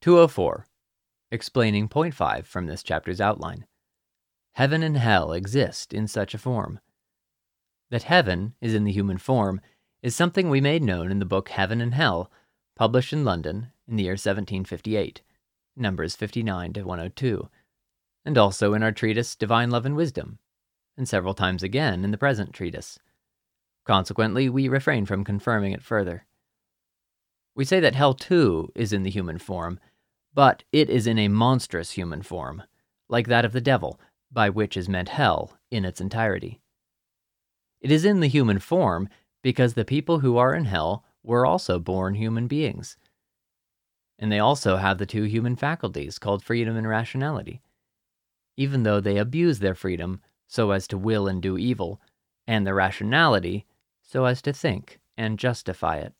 204. Explaining point 5 from this chapter's outline. Heaven and hell exist in such a form. That heaven is in the human form is something we made known in the book Heaven and Hell, published in London in the year 1758, numbers 59 to 102, and also in our treatise Divine Love and Wisdom, and several times again in the present treatise. Consequently, we refrain from confirming it further. We say that hell too is in the human form, but it is in a monstrous human form, like that of the devil, by which is meant hell in its entirety. It is in the human form because the people who are in hell were also born human beings. And they also have the two human faculties called freedom and rationality. Even though they abuse their freedom so as to will and do evil, and their rationality so as to think and justify it.